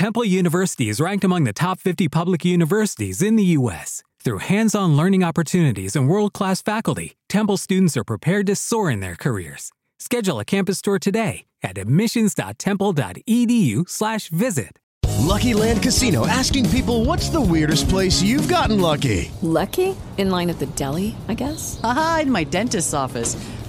Temple University is ranked among the top 50 public universities in the U.S. Through hands on learning opportunities and world class faculty, Temple students are prepared to soar in their careers. Schedule a campus tour today at admissions.temple.edu/slash visit. Lucky Land Casino asking people what's the weirdest place you've gotten lucky? Lucky? In line at the deli, I guess? Aha, in my dentist's office.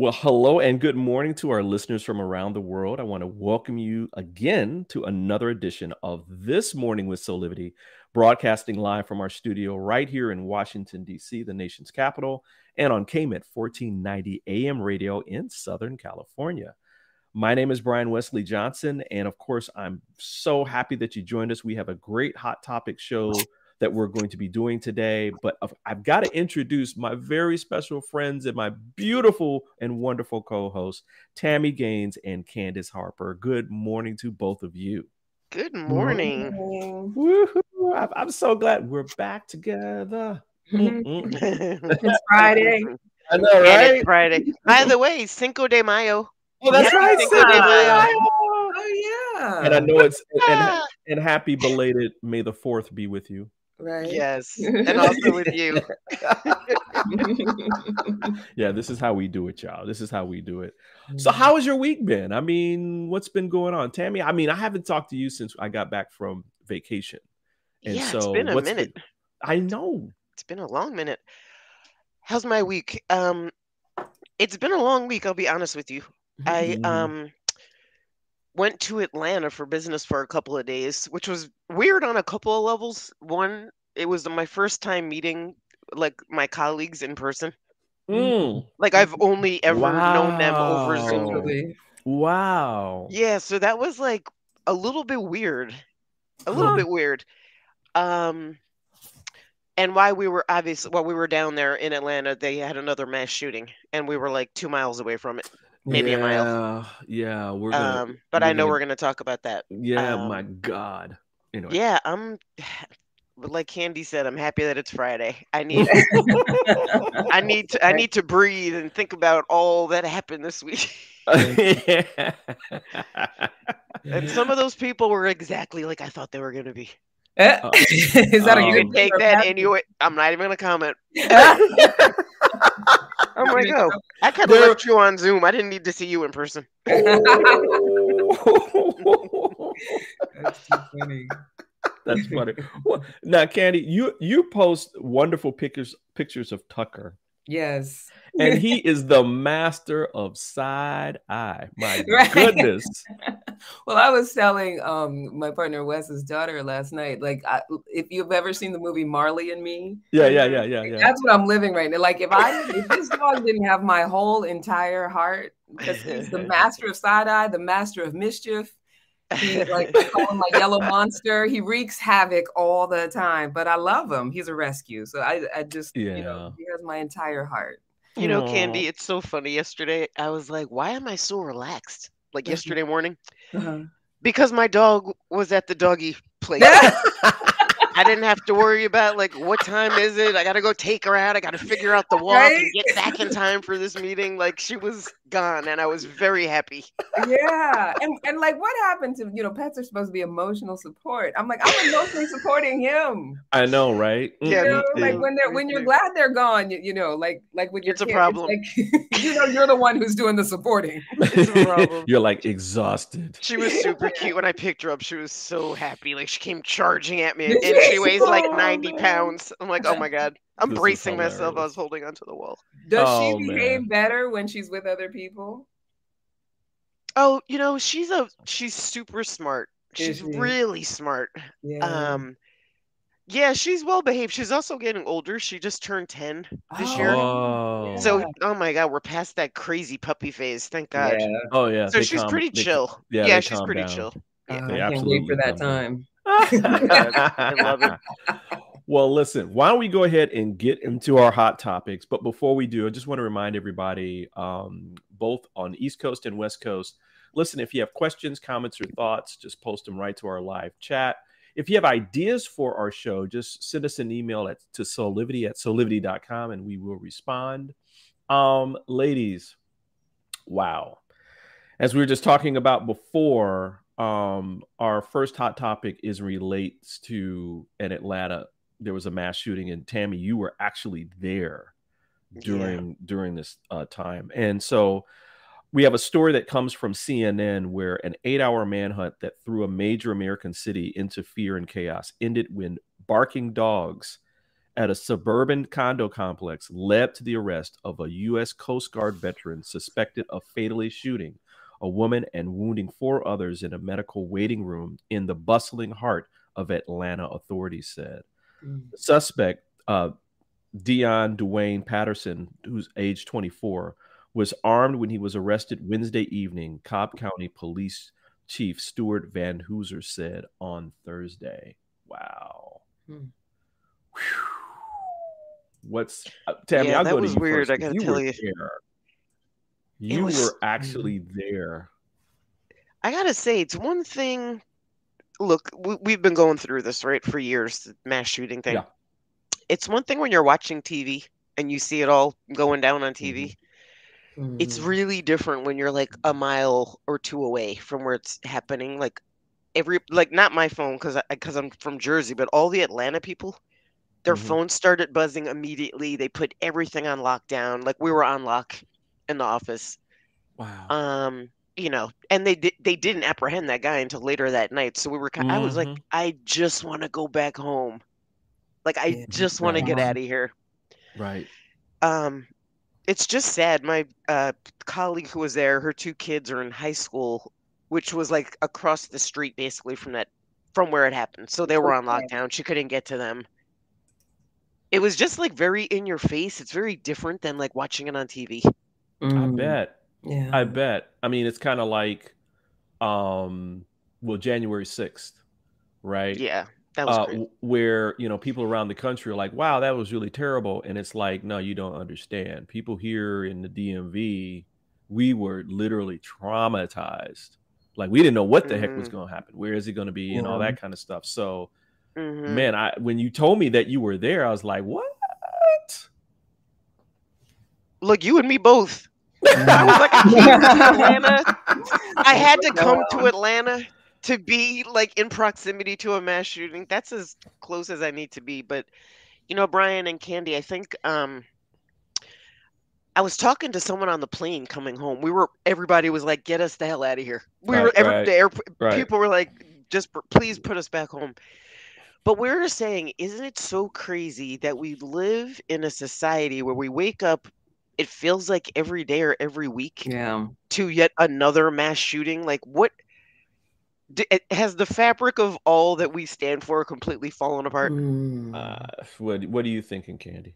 Well, hello and good morning to our listeners from around the world. I want to welcome you again to another edition of This Morning with Soulivity, broadcasting live from our studio right here in Washington, D.C., the nation's capital, and on KMET 1490 AM radio in Southern California. My name is Brian Westley Johnson, and of course, I'm so happy that you joined us. We have a great hot topic show that we're going to be doing today. But I've, I've got to introduce my very special friends and my beautiful and wonderful co hosts, Tami Gaines and Candice Harper. Good morning to both of you. Good morning. Woo-hoo. I'm, I'm so glad we're back together. it's Friday. I know, right? it's Friday. By the way, Cinco de Mayo. Oh, that's Yeah. right. Cinco Cinco de de Mayo. Mayo. Oh yeah. And I know it's and, and happy belated May the fourth be with you. Right. yes, and also with you. Yeah, this is how we do it, y'all. This is how we do it. So, how has your week been? I mean, what's been going on, Tami? I mean, I haven't talked to you since I got back from vacation, and yeah, so it's been a what's minute. been- I know. It's been a long minute. How's my week? Um, it's been a long week. I'll be honest with you. I Mhm. um went to Atlanta for business for a couple of days, which was weird on a couple of levels. One, it was my first time meeting like my colleagues in person. Mm. Like I've only ever known them over Wow. Zoom. Wow. Yeah, so that was like a little bit weird. A little Huh. bit weird. Um and while we were obviously while we were down there in Atlanta, they had another mass shooting and we were like 2 miles away from it. Maybe a mile. Yeah, yeah, we're gonna. Um but I we're know gonna- we're going to talk about that. yeah, um, my God. Anyway. Yeah, I'm like Candy said, I'm happy that it's Friday. I need I need to I need to breathe and think about all that happened this week. and some of those people were exactly like I thought they were going to be. Eh, Uh, Is that a um, You good can take that bad and you. I'm not even gonna comment. Thing? I'm like, oh, I kind of left you on Zoom. I didn't need to see you in person. Oh. That's too funny. That's funny. Well, now, Candy, you you post wonderful pictures pictures of Tucker, Yes. And he is the master of side eye. My Right. goodness. Well, I was telling um my partner Wes's daughter last night. Like, I, if you've ever seen the movie Marley and Me, Yeah, yeah, yeah, yeah, yeah. that's what I'm living right now. Like, if I if this dog didn't have my whole entire heart, because he's the master of side eye, the master of mischief. He's like I call him my yellow monster. He wreaks havoc all the time, but I love him. He's a rescue, so I I just you Yeah. know he has my entire heart. You know. Candy, it's so funny. Yesterday, I was like, why am I so relaxed? Like Mhm. yesterday morning, Uh-huh. because my dog was at the doggy place. I didn't have to worry about like what time is it? I gotta go take her out. I gotta figure out the walk Right? and get back in time for this meeting. Like she was gone, and I was very happy. yeah and, and like what happened to you know pets are supposed to be emotional support i'm like i'm emotionally supporting him I know, right? Yeah, you me know like when they're when you're glad they're gone you, you know like like with your It's a kid, problem. like, you know you're the one who's doing the supporting It's a problem. You're like exhausted. She was super cute when I picked her up. She was so happy. Like she came charging at me, and she weighs like Oh, 90 man. pounds. I'm like, oh my god. I'm This bracing myself. I was holding onto the wall. Does Oh, she man. behave better when she's with other people? Oh, you know, she's a she's super smart. She's she? really smart. Yeah. Um, yeah, she's well behaved. She's also getting older. She just turned 10 this year. Oh, So, oh my God, we're past that crazy puppy phase. Thank God. yeah. oh yeah. So they she's calm- pretty they- chill. yeah, Yeah, she's pretty down. chill. Yeah. Uh, I can't wait for that time. I love it. Well, listen, why don't we go ahead and get into our hot topics? But before we do, I just want to remind everybody, um, both on East Coast and West Coast, listen, if you have questions, comments, or thoughts, just post them right to our live chat. If you have ideas for our show, just send us an email at to soulivity at soulivity.com and we will respond. Um, ladies, wow. As we were just talking about before, um, our first hot topic is relates to in Atlanta. There was a mass shooting, and Tami, you were actually there during during this uh, time, and so we have a story that comes from CNN where an eight-hour manhunt that threw a major American city into fear and chaos ended when barking dogs at a suburban condo complex led to the arrest of a U.S. Coast Guard veteran suspected of fatally shooting a woman and wounding four others in a medical waiting room in the bustling heart of Atlanta, authorities said. Mm. The suspect, uh, Deion Dwayne Patterson, who's age 24, was armed when he was arrested Wednesday evening, Cobb County Police Chief Stuart VanHoozer said on Thursday. Wow. Hmm. Whew. What's uh, Tami? Yeah, I'll that go to was you weird, first, I 'cause gotta you tell were you. there. You was- were actually there. I gotta say, it's one thing. Look, we, we've been going through this right for years, the mass shooting thing. Yeah. It's one thing when you're watching TV and you see it all going down on TV. It's Mm. really different when you're like a mile or two away from where it's happening. Like every, like not my phone because I because I'm from Jersey, but all the Atlanta people, their Mhm. phones started buzzing immediately. They put everything on lockdown. Like we were on lock in the office. Wow. um you know and they did they didn't apprehend that guy until later that night so we were ki- i was like Mhm. i just want to go back home like i Yeah, just want to get out of here right. um it's just sad my uh colleague who was there her two kids are in high school which was like across the street basically from that from where it happened so they were on lockdown she couldn't get to them it was just like very in your face it's very different than like watching it on tv I Mm. bet. Yeah. I bet. I mean, it's kind of like, um, well, January sixth, right? yeah that was Uh, w- where you know people around the country are like, "Wow, that was really terrible," and it's like, no, you don't understand. People here in the DMV, we were literally traumatized. Like we didn't know what the heck was Mhm. going to happen. Where is it going to be, and all that kind of stuff. So, Mhm. man, I when you told me that you were there, I was like, what? Look, you and me both. I was like, I can't to Atlanta. I had to come to Atlanta to be like in proximity to a mass shooting. That's as close as I need to be. But you know, Brian and Candy, I think um I was talking to someone on the plane coming home. We were everybody was like, "Get us the hell out of here." We were Right, every right, the airport. right. People were like, "Just please put us back home." But we we're saying, isn't it so crazy that we live in a society where we wake up, it feels like every day or every week Yeah. to yet another mass shooting? Like, what d- has the fabric of all that we stand for completely fallen apart? Mm. Uh, what What are you thinking, Candy?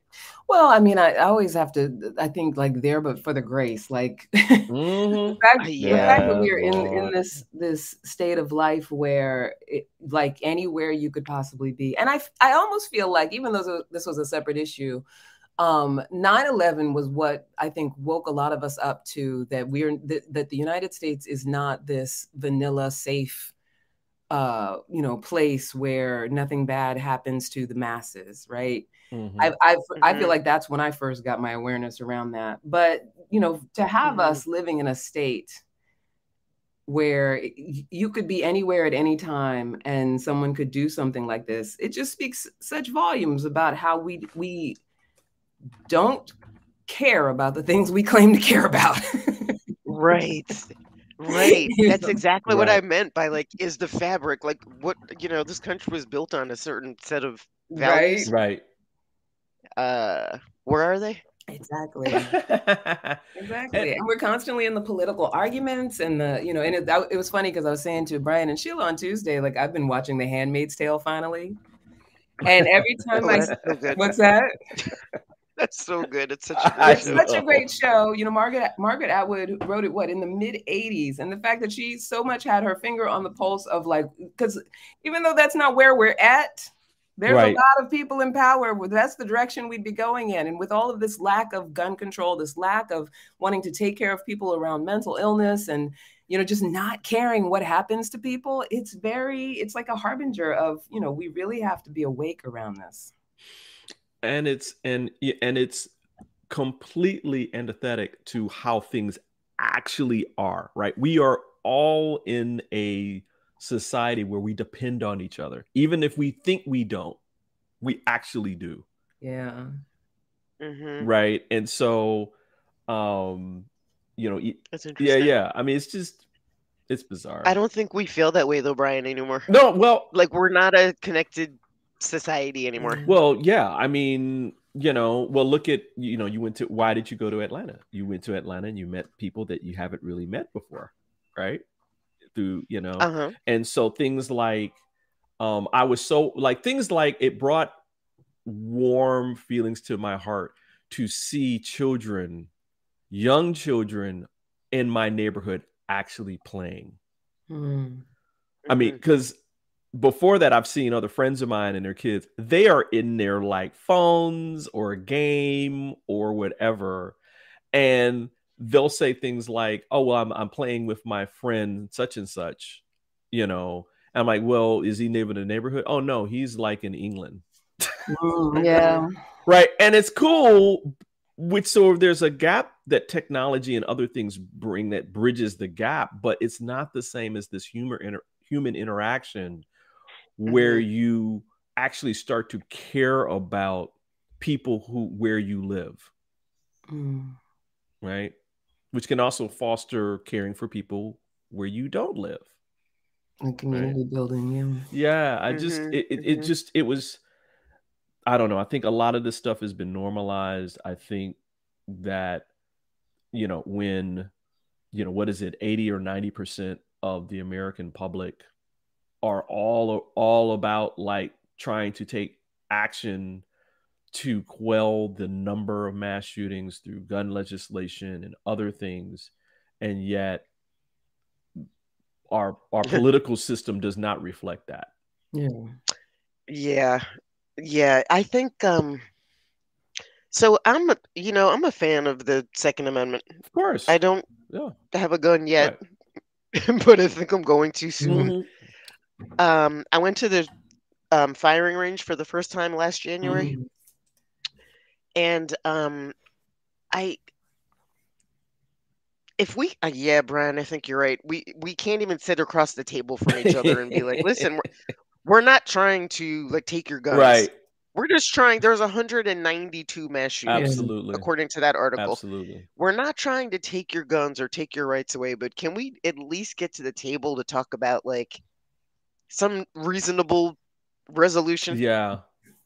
Well, I mean, I, I always have to. I think like there, but for the grace, like Mm-hmm. the fact, Uh, the fact that we are in in this this state of life where it, like anywhere you could possibly be and I I almost feel like even though this was a separate issue um 9-11 was what i think woke a lot of us up to that we're that, that the united states is not this vanilla safe uh you know place where nothing bad happens to the masses right Mhm. I, I, I Mhm. feel like that's when I first got my awareness around that. But you know, to have Mhm. us living in a state where you could be anywhere at any time and someone could do something like this, it just speaks such volumes about how we we don't care about the things we claim to care about. Right. Right. That's exactly what I meant by like, is the fabric like what you know? This country was built on a certain set of values. right? Right. Uh, where are they? Exactly. exactly. And we're constantly in the political arguments and the, you know, and it, that, it was funny because I was saying to Brian and Sheila on Tuesday, like I've been watching The Handmaid's Tale finally. And every time Oh, I, that's so what's that? That's so good. It's such a I good It's such a great show. You know, Margaret Margaret Atwood wrote it what in the mid 80s. And the fact that she so much had her finger on the pulse of like, because even though that's not where we're at, there's Right. a lot of people in power. where That's the direction we'd be going in. And with all of this lack of gun control, this lack of wanting to take care of people around mental illness and you know just not caring what happens to people it's very it's like a harbinger of you know we really have to be awake around this and it's and and it's completely antithetic to how things actually are right? We are all in a society where we depend on each other. Even if we think we don't we actually do. Yeah. Mhm. right? And so um you know y- That's yeah yeah. I mean it's just it's bizarre. I don't think we feel that way though, Brian, anymore. no well Like we're not a connected society anymore. Well, yeah. I mean, you know, well, look at, you know, you went to, why did you go to Atlanta? You went to Atlanta and you met people that you haven't really met before, right? Through, you know, Uh-huh. and so things like, um, I was so, like, things like it brought warm feelings to my heart to see children, young children in my neighborhood actually playing. Hmm. I mean, because before that, I've seen other friends of mine and their kids, they are in their like phones or a game or whatever. And they'll say things like, Oh, well, I'm, I'm playing with my friend such and such, you know. I'm like, Well, is he living in the neighborhood? Oh, no, he's like in England. Mm, yeah Right. And it's cool. Which so there's a gap that technology and other things bring that bridges the gap, but it's not the same as this humor inter- human interaction where you actually start to care about people who where you live, Mm. right? Which can also foster caring for people where you don't live. And community building yeah Yeah, I just Mhm, it, it, it mhm. just it was I don't know. I think a lot of this stuff has been normalized. I think that you know when you know what is it 80 or 90% of the American public are all all about like trying to take action to quell the number of mass shootings through gun legislation and other things and yet our our political system does not reflect that yeah Yeah. Yeah. I think um so I'm a you know, I'm a fan of the Second Amendment. of course I don't yeah have a gun yet, but I think I'm going too soon. Mhm. Um I went to the um firing range for the first time last January. Mhm. and um I if we uh, yeah Brian I think you're right. We we can't even sit across the table from each other and be like listen we're, we're not trying to like take your guns. Right. We're just trying there's 192 mass shootings absolutely. according to that article. Absolutely. We're not trying to take your guns or take your rights away but can we at least get to the table to talk about like some reasonable resolution yeah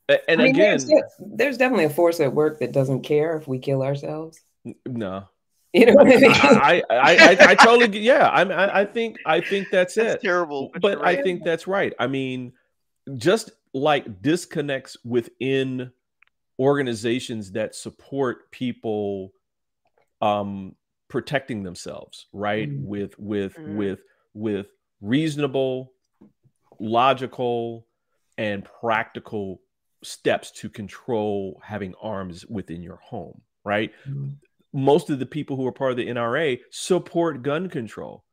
and I mean, again there's, there's definitely a force at work that doesn't care if we kill ourselves. no You know what I mean? I, I, I, I, I totally yeah I'm, I, I think I think that's, that's it terrible but, but you're I think that's right. I mean, just like disconnects within organizations that support people um protecting themselves, right? Mm. With with Mhm. with with reasonable, logical, and practical steps to control having arms within your home, right? Mm. Most of the people who are part of the NRA support gun control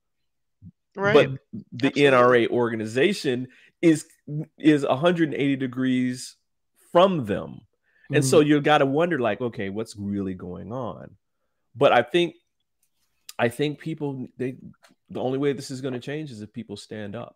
right but the Absolutely. NRA organization is is 180 degrees from them. And so you've got to wonder like okay, what's really going on? But I think I think people they the only way this is going to change is if people stand up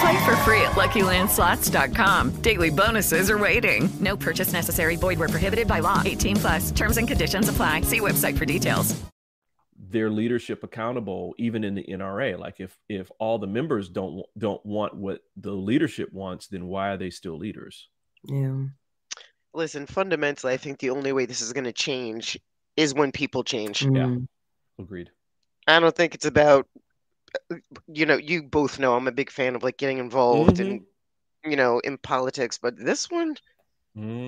Play for free at LuckyLandSlots.com. Daily bonuses are waiting. No purchase necessary. Void were prohibited by law. 18 plus. Terms and conditions apply. See website for details. their leadership accountable even in the NRA like if if all the members don't don't want what the leadership wants then why are they still leaders Yeah. Listen, fundamentally, I think the only way this is going to change is when people change. Mm. yeah agreed I don't think it's about, you know, you both know I'm a big fan of like getting involved in, you know, in politics, but this one,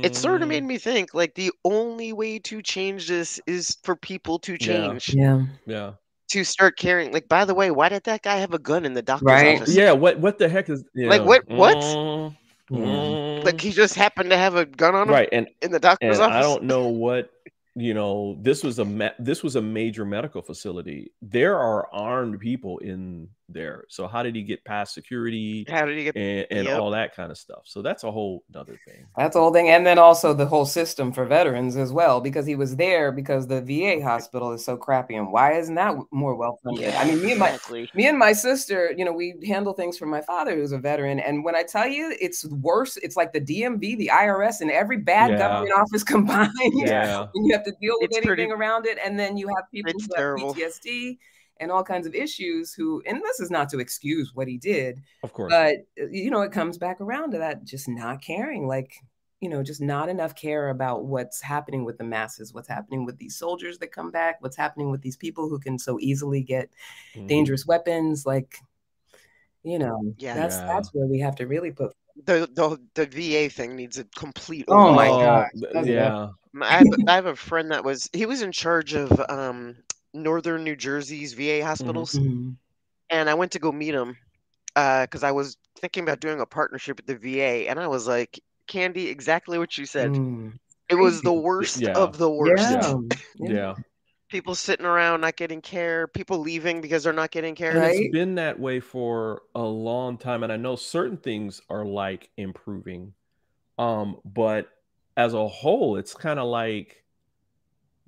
it sort of made me think like the only way to change this is for people to change, Yeah. yeah to start caring. Like, by the way, why did that guy have a gun in the doctor's Right. office? yeah what what the heck is yeah. Like, what- what? Mm, mm. Like, he just happened to have a gun on him right and in the doctor's and office. I don't know what you know. This was a this was a major medical facility. There are armed people in there. So how did he get past security How did he get? and, and Yep. all that kind of stuff? So that's a whole other thing. That's the whole thing. And then also the whole system for veterans as well, because he was there because the VA hospital is so crappy. And why isn't that more well funded? I mean, me and my Exactly. me and my sister, you know, we handle things for my father who's a veteran. And when I tell you it's worse, it's like the DMV, the IRS, and every bad Yeah. government office combined. Yeah. and you have to deal with It's anything pretty- around it. And then you have people It's who terrible. have PTSD and all kinds of issues who, and this is not to excuse what he did, Of course. but uh, you know, it comes back around to that just not caring, like, you know, just not enough care about what's happening with the masses, what's happening with these soldiers that come back, what's happening with these people who can so easily get Mhm. dangerous weapons, like, you know, Yeah. that's Yeah. that's where we have to really put. The, the the VA thing needs a complete. Oh my. God. yeah. I have, I have a friend that was he was in charge of um northern New Jersey's VA hospitals, Mhm. and I went to go meet him because I was thinking about doing a partnership with the VA, and I was like, Candy, exactly what you said. Mm. It was the worst Yeah. of the worst. Yeah. Yeah. People sitting around not getting care, people leaving because they're not getting care. Right. it's been that way for a long time. And I know certain things are like improving. Um, but as a whole, it's kind of like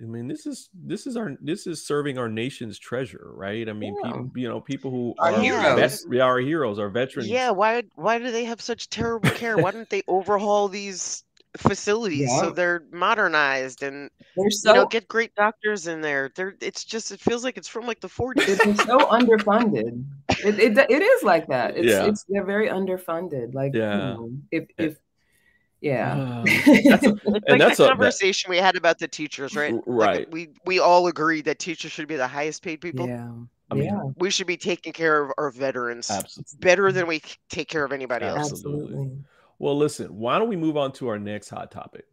I mean, this is this is our this is serving our nation's treasure, right? I mean, Yeah. people, you know, people who Our are heroes. vet- our heroes, our veterans. Yeah, why why do they have such terrible care? Why don't they overhaul these facilities so they're modernized and They're you so know get great doctors in there? They're it's just it feels like it's from like the 40s. it's so underfunded. It, it it is like that. It's Yeah. it's they're very underfunded. Like you Yeah. know, if if yeah. Uh, that's a- and like that's the a, that, conversation we had about the teachers, right? Like, right. we we all agree that teachers should be the highest paid people. Yeah. I mean, yeah. We should be taking care of our veterans Absolutely. better than we take care of anybody else. Absolutely. Absolutely. Well, listen, why don't we move on to our next hot topic?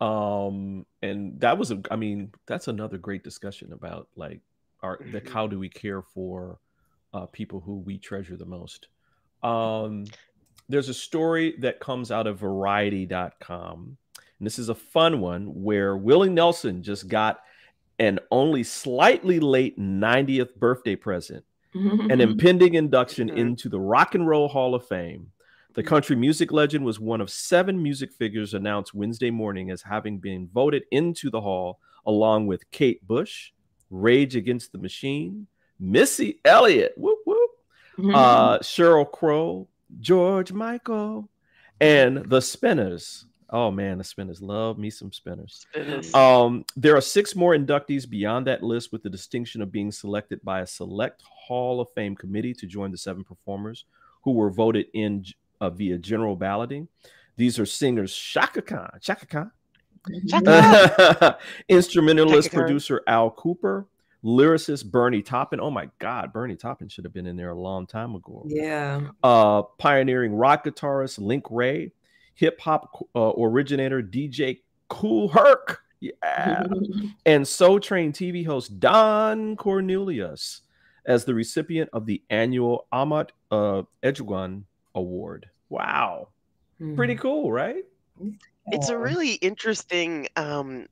Um, and that was a, I mean, that's another great discussion about like our, like Mhm. how do we care for uh, people who we treasure the most? Um, there's a story that comes out of Variety.com, and this is a fun one where Willie Nelson just got an only slightly late 90th birthday present an impending induction into the Rock and Roll Hall of Fame. The country music legend was one of seven music figures announced Wednesday morning as having been voted into the hall, along with Kate Bush, Rage Against the Machine, Missy Elliott, whoop whoop, uh, Sheryl Crow, George Michael, and the Spinners. Oh man, the Spinners love me some Spinners. Um, there are six more inductees beyond that list, with the distinction of being selected by a select Hall of Fame committee to join the seven performers who were voted in uh, via general balloting. These are singers Chaka Khan, Chaka Khan, instrumentalist Chaka Khan. producer Al Kooper, lyricist Bernie Taupin. Oh my God, Bernie Taupin should have been in there a long time ago Yeah. uh, pioneering rock guitarist Link Wray, hip hop uh, originator DJ Kool Herc, yeah, and Soul Train TV host Don Cornelius as the recipient of the annual Ahmet uh, Ertegun Award. Wow, pretty cool, right? It's a really interesting um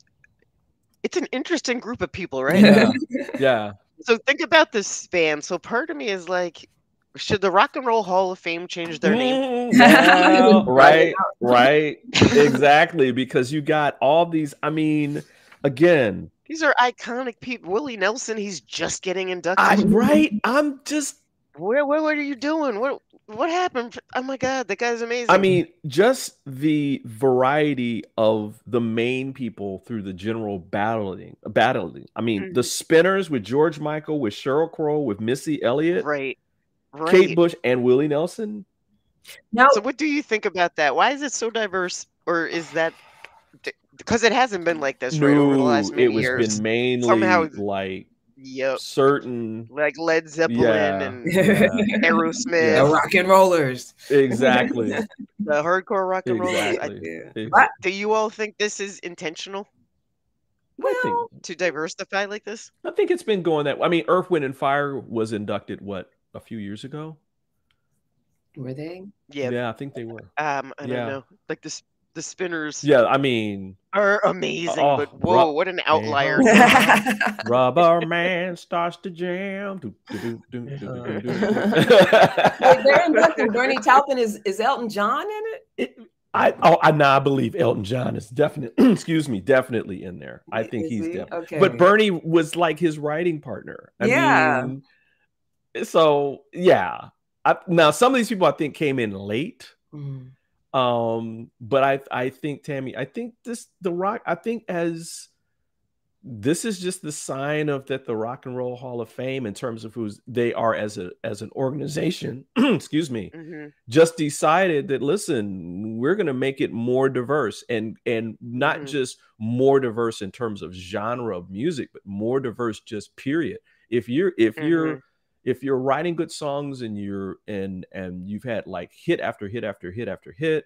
it's an interesting group of people, right? Yeah, yeah, So think about this span. So part of me is like, should the Rock and Roll Hall of Fame change their name? Mm, well, right, right, exactly. Because you got all these. I mean, again, These are iconic people. Willie Nelson, he's just getting inducted. I, right? I'm just Where, where, what are you doing? What, what happened? Oh my God, that guy's amazing. I mean, just the variety of the main people through the general battling, battling. I mean, the mm-hmm. spinners with George Michael, with Sheryl Crow, with Missy Elliott, right, right. Kate Bush, and Willie Nelson. Now, So, what do you think about that? Why is it so diverse, or is that because it hasn't been like this right over the last No, many it was years? been mainly Somehow, like yep, certain. like Led Zeppelin Yeah, and yeah, Aerosmith, the rock and rollers. exactly, the hardcore rock and roll. I- exactly. Ex- What? do you all think this is intentional I think Well, to diversify like this? I think it's been going that. Way. I mean, Earth, Wind, and Fire was inducted what a few years ago. were they? Yeah. Yeah, I think they were. Um, I don't know. Like the s- the spinners Yeah, I mean, are amazing, Oh, but whoa, ru- what an outlier! Rubber Man starts to jam. Do, do, Bernie Taupin. Is is Elton John in it? It- I oh I now I believe Elton John is definitely excuse me definitely in there. I think Is he's he? definitely. Okay. But Bernie was like his writing partner. I Yeah. mean, so yeah. I, now some of these people I think came in late. Mm. Um, but I I think Tami, I think this the rock, I think as this is just the sign of that the Rock and Roll Hall of Fame in terms of who's they are as a as an organization, excuse me, Mhm. just decided that listen, we're gonna make it more diverse and and not Mhm. just more diverse in terms of genre of music, but more diverse just period. If you're if you're if you're writing good songs and you're and and you've had like hit after hit after hit after hit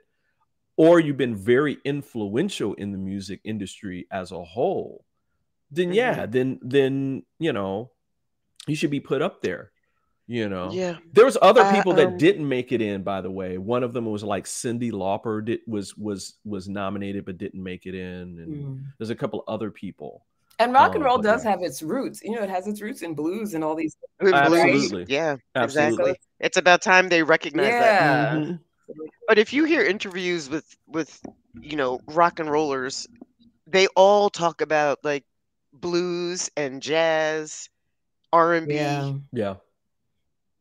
or you've been very influential in the music industry as a whole then yeah then then you know you should be put up there you know Yeah. there was other I, people that um, didn't make it in by the way one of them was like cyndi lauper did was was was nominated but didn't make it in and Mm. there's a couple of other people And rock and Um, roll but does yeah. have its roots. You know, it has its roots in blues and all these. In blues, Absolutely. Yeah, Absolutely. exactly. It's about time they recognize that. Yeah. Mhm. But if you hear interviews with with you know rock and rollers, they all talk about like blues and jazz, R and B. Yeah, yeah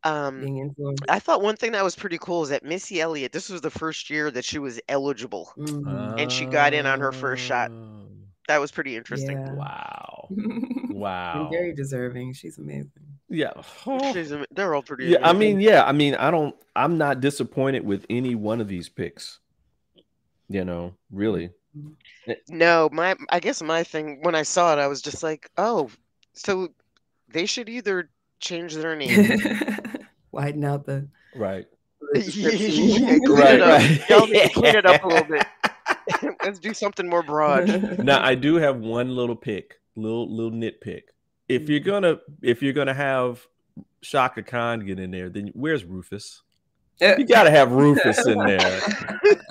Um. I thought one thing that was pretty cool is that Missy Elliott. This was the first year that she was eligible, Mhm. and she got in on her first shot. Oh, That was pretty interesting. Yeah. wow and wow very deserving. She's amazing. yeah She's They're all pretty. Yeah, I mean, yeah, I mean, I don't, I'm not disappointed with any one of these picks. You know, really. Mm-hmm. Eh. No, my I guess my thing when I saw it, I was just like, oh, so they should either change their name. Widen out the. Right. yeah, clean Right, right. Y'all need to clean it up a little bit. Let's do something more broad. Now, I do have one little pick, little little nitpick. If you're mm-hmm. gonna, if you're gonna have Chaka Khan get in there, then where's Rufus? Uh, you got to have Rufus in there.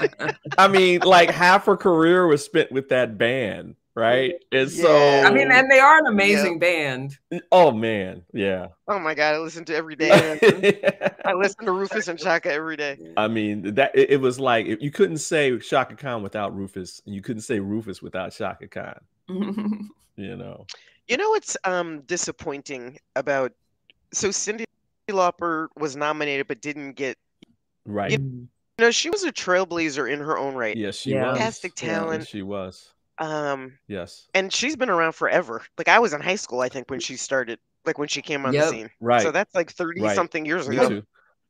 I mean, like half her career was spent with that band, right? And so, I mean, and they are an amazing band. oh man, yeah. Oh my god, I listen to every day. I listen to Rufus and Chaka every day. I mean that it, it was like you couldn't say Chaka Khan without Rufus, and you couldn't say Rufus without Chaka Khan. You know, You know what's um disappointing about so Cyndi Lauper was nominated but didn't get right? you know she was a trailblazer in her own right. Yes, she Yeah. was. Fantastic Yeah, talent. she was. Um Yes, and she's been around forever. Like I was in high school I think when she started like when she came on the Yep. scene. right. So that's like 30 right. something years Me ago. too.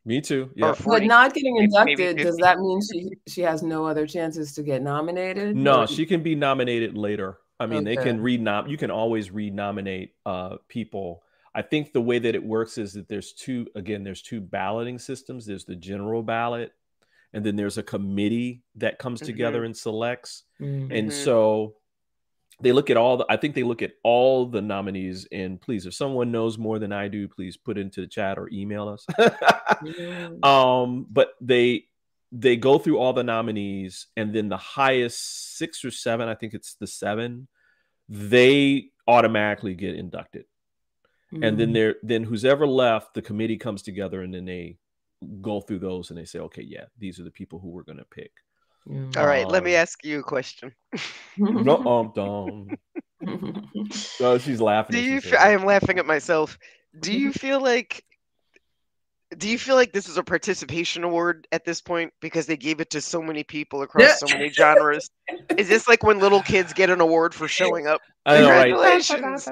Me too. Yeah. But not getting Maybe- maybe inducted, does that mean she she has no other chances to get nominated? No, Or- she can be nominated later. I mean, they can Okay. renom. You can always renominate uh, people. I think the way that it works is that there's two. Again, there's two balloting systems. There's the general ballot, and then there's a committee that comes together and selects. Mm. And Mhm. so they look at all the. I think they look at all the nominees. And please, if someone knows more than I do, please put into the chat or email us. Mm. um but they they go through all the nominees and then the highest six or seven i think it's the seven they automatically get inducted and then Mm. there then who's ever left the committee comes together and then they go through those and they say okay yeah these are the people who we're going to pick Yeah. All right, let me Um, ask you a question. no um dum. Oh, she's laughing. Do you? says Feel, it. I am laughing at myself. Do you feel like? Do you feel like this is a participation award at this point because they gave it to so many people across so many genres? Is this like when little kids get an award for showing up? I know, right? Congratulations.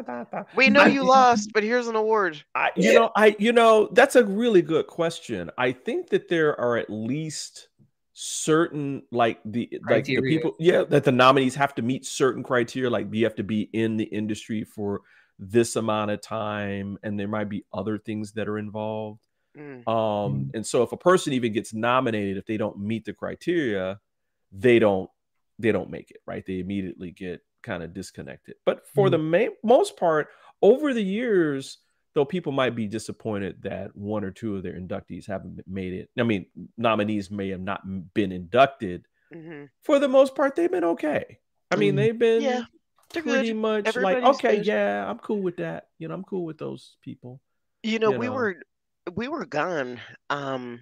We know you lost, but here's an award. I, you know, I, you know, that's a really good question. I think that there are at least certain, like the, like the people, yeah, that the nominees have to meet certain criteria. Like you have to be in the industry for this amount of time, and there might be other things that are involved. Mm. Um, and so if a person even gets nominated, if they don't meet the criteria, they don't, they don't make it, right? They immediately get kind of disconnected. But for the ma- most part, over the years, though people might be disappointed that one or two of their inductees haven't made it. I mean, nominees may have not been inducted. hmm For the most part, they've been okay. I mean, they've been Yeah, pretty good. much like, okay, good. yeah, I'm cool with that. You know, I'm cool with those people. You know, you we know. were we were gone um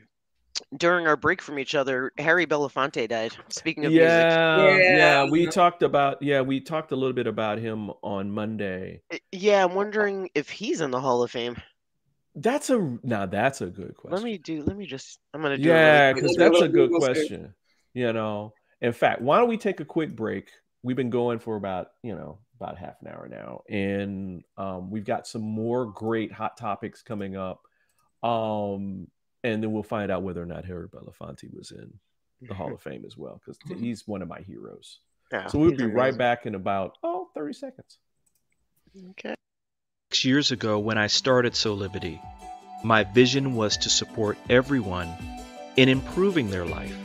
during our break from each other. Harry Belafonte died. Speaking of Yeah, music. yeah, We talked about yeah, we talked a little bit about him on Monday. Yeah, I'm wondering if he's in the Hall of Fame. That's a now that's a good question. Let me do. Let me just. I'm gonna do. Yeah, it really because that's a good question. You know, in fact, why don't we take a quick break? We've been going for about you know about half an hour now, and um, we've got some more great hot topics coming up. Um, and then we'll find out whether or not Harry Belafonte was in the Hall of Fame as well, because he's one of my heroes. Yeah, so we'll be right amazing. back in about oh 30 seconds. Okay. Six years ago, when I started Soulivity, my vision was to support everyone in improving their life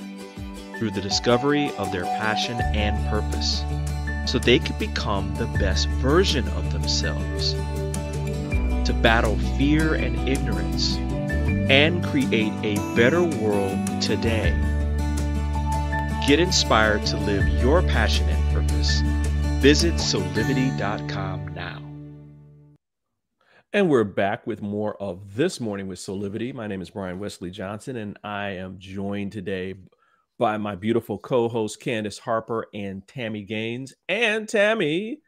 through the discovery of their passion and purpose so they could become the best version of themselves, to battle fear and ignorance, and create a better world today. Get inspired to live your passion and purpose. Visit soulivity.com now. And we're back with more of this morning with Soulivity. My name is Brian Westley Johnson, and I am joined today by my beautiful co-host Candice Harper and Tami Gaines. And Tami,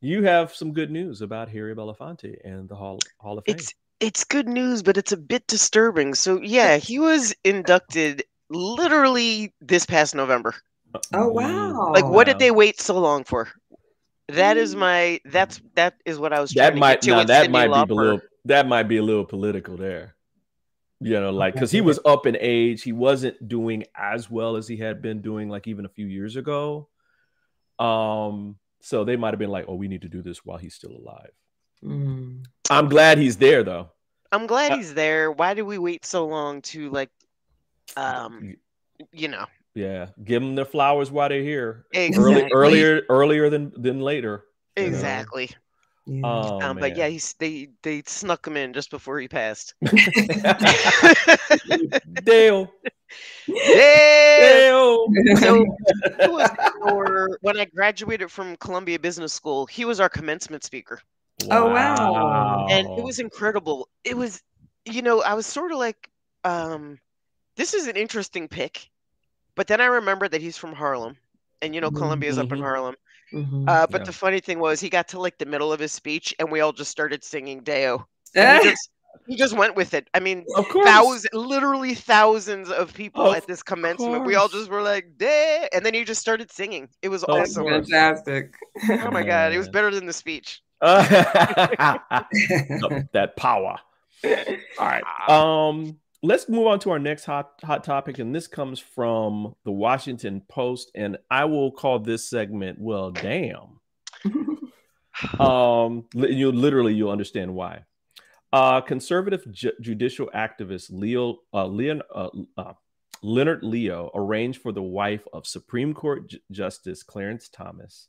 you have some good news about Harry Belafonte and the Hall, Hall of Fame. It's it's good news, but it's a bit disturbing. So yeah, he was inducted literally this past November. Uh, oh wow! Like, what did they wait so long for? That is mm. my. That's that is what I was trying that to might get to. now that Cyndi might be a little that might be a little political there. You know, like because he was up in age, he wasn't doing as well as he had been doing like even a few years ago. Um, so they might have been like, "Oh, we need to do this while he's still alive." Mm. I'm glad he's there though. I'm Uh, glad he's there. Why did we wait so long to like, um, you know? Yeah, give them their flowers while they're here. Early, Exactly. earlier, earlier than than later. you know? Exactly. Oh, um, but yeah, man. he's they they snuck him in just before he passed. Dale. Dale. So our, when I graduated from Columbia Business School, he was our commencement speaker. Oh, wow. And it was incredible. It was, you know, I was sort of like, um, this is an interesting pick. But then I remembered that he's from Harlem. And you know, Columbia's up in Mhm. Harlem. Mhm. Uh, but Yeah. the funny thing was, he got to like the middle of his speech, and we all just started singing Day-O. Eh? He just he just went with it. I mean, Of course. thousands, literally thousands of people Of at this commencement. We all just were like, "Day-O," and then he just started singing. It was Of awesome. Fantastic. Oh my god, it was better than the speech. that power. All right. Um, let's move on to our next hot hot topic, and this comes from the Washington Post, and I will call this segment "Well, damn." um, you literally you'll understand why. Uh, conservative ju- judicial activist Leo uh, Leon uh, uh, Leonard Leo arranged for the wife of Supreme Court J- Justice Clarence Thomas.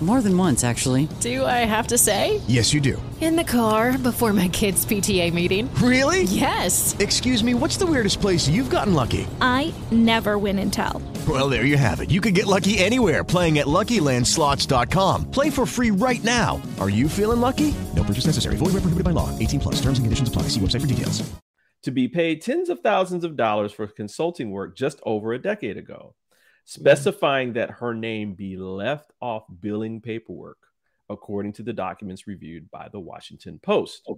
More than once, actually. Do I have to say? Yes, you do. In the car before my kids' PTA meeting. Really? Yes. Excuse me, what's the weirdest place you've gotten lucky? I never win and tell. Well, there you have it. You can get lucky anywhere playing at LuckyLandSlots.com. Play for free right now. Are you feeling lucky? No purchase necessary. Void where prohibited by law. 18 plus. Terms and conditions apply. See website for details. To be paid tens of thousands of dollars for consulting work just over a decade ago, specifying that her name be left off billing paperwork, according to the documents reviewed by the Washington Post.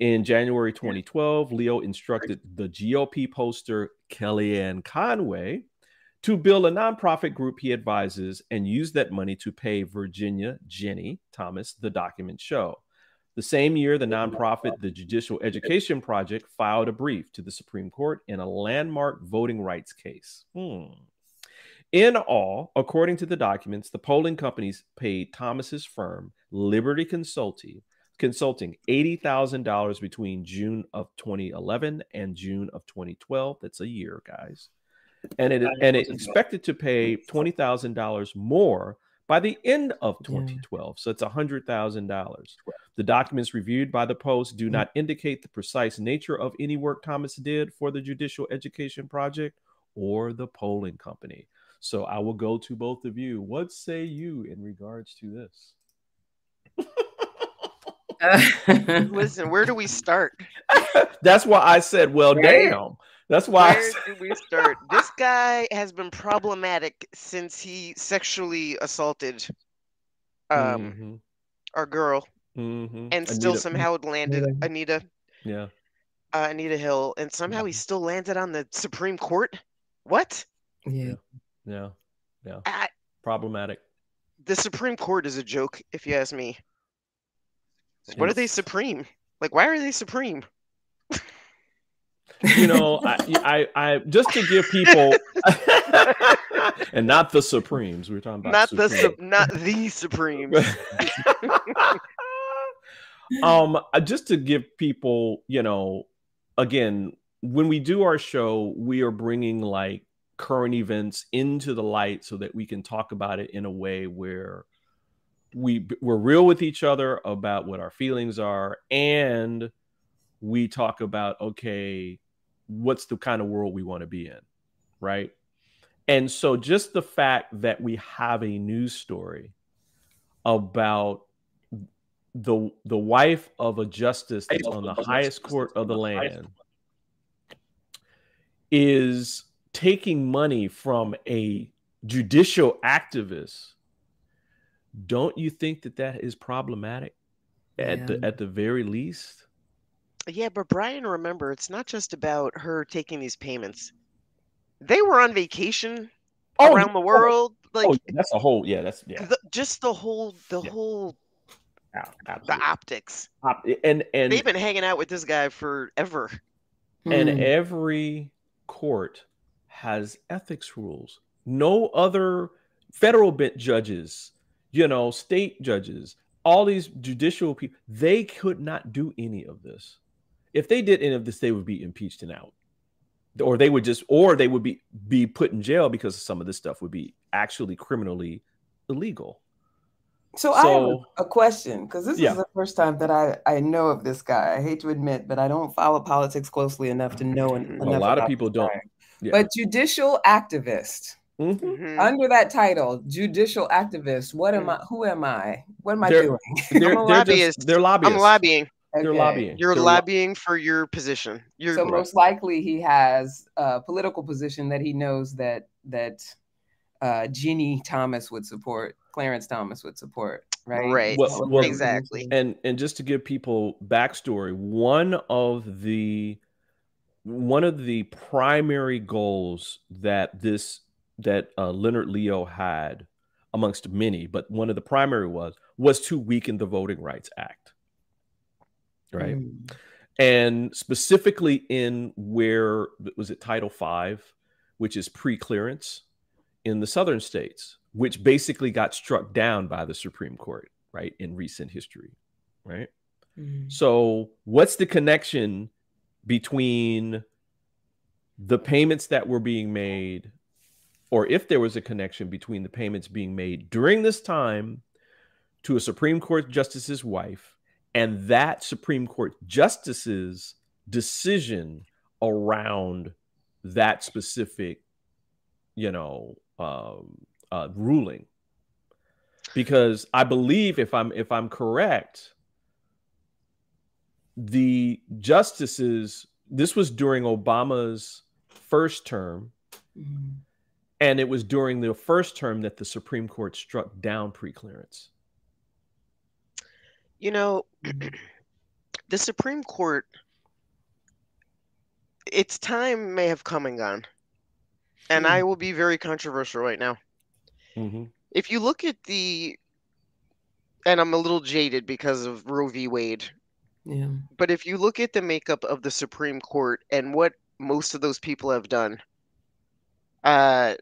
In January 2012, Leo instructed the GOP poster Kellyanne Conway to build a nonprofit group he advises and use that money to pay Virginia Ginni Thomas, the documents show. The same year, the nonprofit, the Judicial Education Project, filed a brief to the Supreme Court in a landmark voting rights case. Hmm. In all, according to the documents, the polling companies paid Thomas's firm, Liberty Consulting, consulting $80,000 between June of 2011 and June of 2012. That's a year, guys. And it and it expected to pay $20,000 more by the end of 2012. So it's $100,000. The documents reviewed by the Post do mm-hmm. not indicate the precise nature of any work Thomas did for the Judicial Education Project or the polling company. So I will go to both of you. What say you in regards to this? Listen, where do we start? That's why I said, well, Where- damn. That's why I Where said- do we start? This guy has been problematic since he sexually assaulted um Mhm, our girl mhm. and still Anita- somehow landed Anita Yeah. uh, Anita Hill and somehow he still landed on the Supreme Court. What? Yeah. Yeah. Yeah. I, Problematic. the Supreme Court is a joke, if you ask me. What are they supreme? Like, why are they supreme? you know, I, I, I, just to give people, and not the Supremes. We were talking about Not the su- not the Supremes. um, just to give people, you know, again, when we do our show, we are bringing like current events into the light so that we can talk about it in a way where we we're real with each other about what our feelings are and we talk about okay what's the kind of world we want to be in right? And so just the fact that we have a news story about the the wife of a justice that's on the highest court of the land is taking money from a judicial activist don't you think that that is problematic at the at the very least Yeah, but Brian, remember, it's not just about her taking these payments. They were on vacation Oh, around the oh, world. Oh, like oh, that's a whole yeah that's yeah the, just the whole the whole the optics. Op- and and They've been hanging out with this guy forever. and hmm. every court has ethics rules no other federal bit judges you know state judges all these judicial people they could not do any of this if they did any of this they would be impeached and out or they would just or they would be be put in jail because some of this stuff would be actually criminally illegal So, I have a, question because this Yeah. is the first time that I, I know of this guy. I hate to admit, but I don't follow politics closely enough to know en- enough. a lot of people don't guy. Yeah. But judicial activist. Mm-hmm. Under that title, judicial activist, what am I? Who am I? What am I They're- doing? they're- I'm a they're just- they're lobbyists. I'm lobbying. they're lobbying You're They're lo- lobbying for your position. You're so most likely he has a political position that he knows that that uh, Ginni Thomas would support, Clarence Thomas would support, right? Right. Well, well, exactly. And and just to give people backstory, one of the one of the primary goals that this that uh, Leonard Leo had, amongst many, but one of the primary was was to weaken the Voting Rights Act, right? Mm. And specifically in where was it Title Five, which is pre-clearance in the southern states, which basically got struck down by the Supreme Court, right, in recent history, right? Mm. So, what's the connection between the payments that were being made, or if there was a connection between the payments being made during this time to a Supreme Court justice's wife and that Supreme Court justice's decision around that specific, you know, um, uh, ruling. Because I believe, if I'm if I'm correct, the justices. This was during Obama's first term, mm-hmm. and it was during the first term that the Supreme Court struck down preclearance. You know, the Supreme Court, its time may have come and gone. And mm. I will be very controversial right now. Mm-hmm. If you look at the, and I'm a little jaded because of Roe v. Wade. Yeah. But if you look at the makeup of the Supreme Court and what most of those people have done, uh,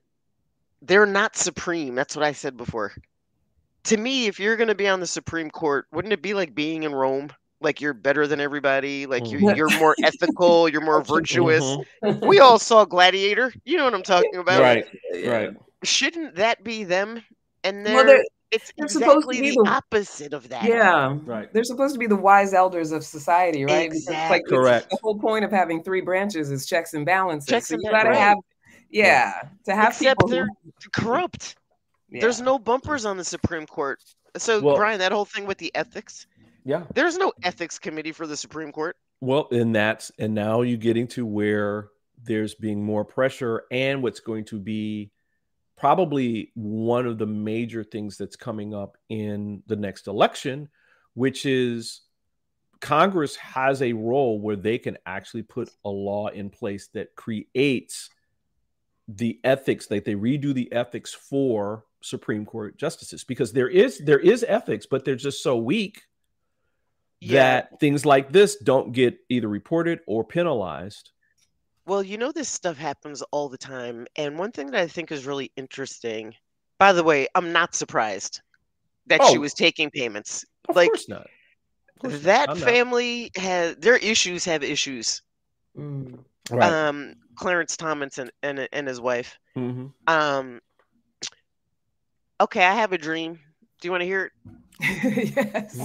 they're not supreme. That's what I said before to me, if you're going to be on the Supreme Court, wouldn't it be like being in Rome? Like you're better than everybody. Like you, mm-hmm. you're more ethical. You're more virtuous. Mm-hmm. We all saw Gladiator. You know what I'm talking about, right? Right. Shouldn't that be them? And they're, well, they're it's they're exactly the, the, opposite of that. Yeah, right. They're supposed to be the wise elders of society, right? Exactly. Like, Correct. The whole point of having three branches is checks and balances. Checks so and you got to right. have, yeah, to have Except people they're who, corrupt. Yeah. There's no bumpers on the Supreme Court. So well, Brian, that whole thing with the ethics. Yeah. There's no ethics committee for the Supreme Court. Well, and that's and now you're getting to where there's being more pressure and what's going to be probably one of the major things that's coming up in the next election, which is Congress has a role where they can actually put a law in place that creates the ethics that they redo the ethics for Supreme Court justices because there is there is ethics, but they're just so weak yeah. that things like this don't get either reported or penalized. Well, you know this stuff happens all the time, and one thing that I think is really interesting. By the way, I'm not surprised that oh, she was taking payments. Of like, course not. Course that not. family has their issues have issues. Mm. Right. Um, Clarence Thomas and, and, and his wife. Mm-hmm. Um, okay, I have a dream. Do you want to hear it? yes.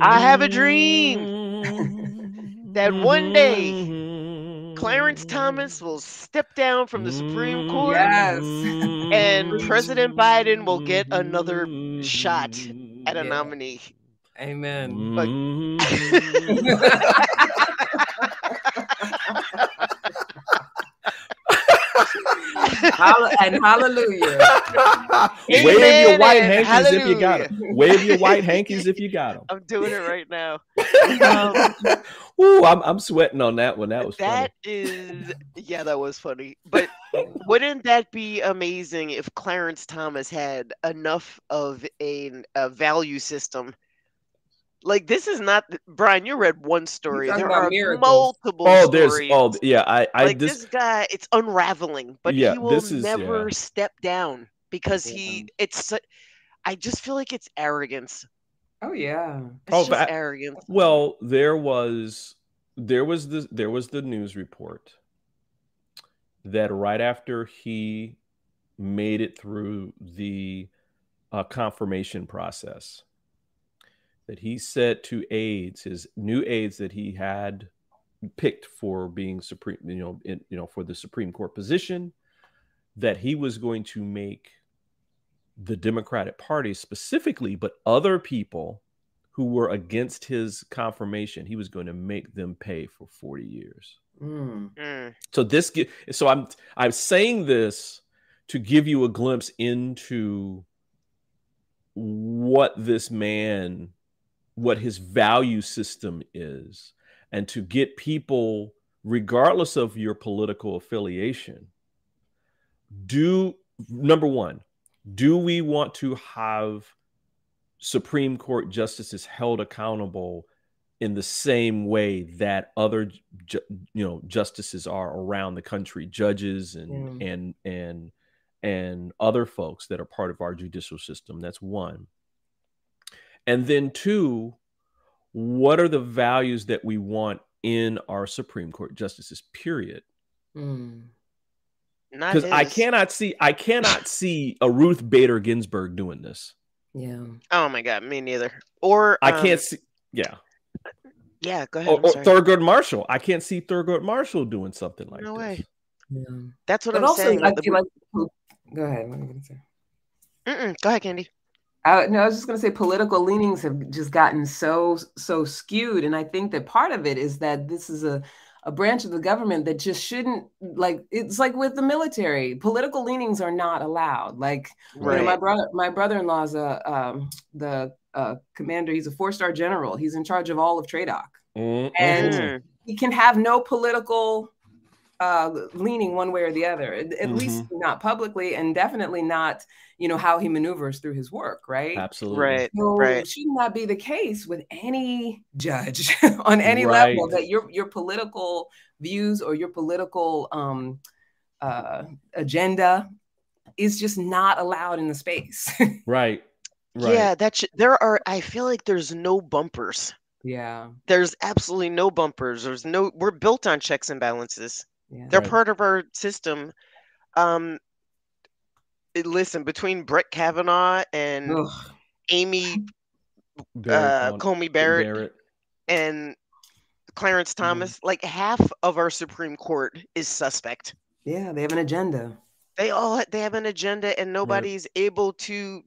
I have a dream that one day Clarence Thomas will step down from the Supreme mm, Court. Yes. And mm. President Biden will get another shot at a yeah. nominee. Amen. Mm. But- and hallelujah. Wave your white hankies hallelujah. if you got them. Wave your white hankies if you got them. I'm doing it right now. Um, Ooh, I'm, I'm sweating on that one. That was that funny. is yeah, that was funny. But wouldn't that be amazing if Clarence Thomas had enough of a, a value system like this is not Brian. You read one story. There are miracles. multiple. Oh, there's stories. oh yeah. I I like this, this, guy. It's unraveling, but yeah, he will is, never yeah. step down because he. It's. I just feel like it's arrogance. Oh yeah. It's oh, just arrogance. Well, there was there was the there was the news report that right after he made it through the uh, confirmation process that he said to aides, his new aides that he had picked for being supreme, you know, in, you know, for the Supreme Court position, that he was going to make the Democratic Party specifically, but other people who were against his confirmation, he was going to make them pay for 40 years. Mm. Mm. So this, so I'm I'm saying this to give you a glimpse into what this man what his value system is and to get people regardless of your political affiliation do number 1 do we want to have supreme court justices held accountable in the same way that other you know justices are around the country judges and mm. and and and other folks that are part of our judicial system that's one and then two what are the values that we want in our Supreme Court justices. Period. Mm. Because I cannot see, I cannot see a Ruth Bader Ginsburg doing this. Yeah. Oh my god, me neither. Or I um, can't see. Yeah. Yeah, go ahead. Or, or. Thurgood Marshall. I can't see Thurgood Marshall doing something like that. No this. way. Yeah. That's what But I'm also, saying. I the- feel like. Go ahead. What are you gonna say? Mm-mm, go ahead, Candy. I, no, I was just going to say political leanings have just gotten so so skewed, and I think that part of it is that this is a a branch of the government that just shouldn't like. It's like with the military, political leanings are not allowed. Like you know, my brother, my brother in law's a um, the uh, commander. He's a four star general. He's in charge of all of TRADOC, Mhm. and he can have no political uh, leaning one way or the other. At, at least Mm-hmm. not publicly, and definitely not, you know, how he maneuvers through his work. Right. Absolutely. Right. So Right. shouldn't be the case with any judge on any Right. level that your your political views or your political um, uh, agenda is just not allowed in the space? Right. Right. Yeah, that sh- there are. I feel like there's no bumpers. yeah. There's absolutely no bumpers. There's no. We're built on checks and balances. Yeah. They're Right. part of our system. Um, listen, between Brett Kavanaugh and Ugh. Amy Barrett uh, Coney Barrett, Barrett. and Clarence Mm-hmm. Thomas, like half of our Supreme Court is suspect. Yeah, they have an agenda. They all they have an agenda, and nobody's able to.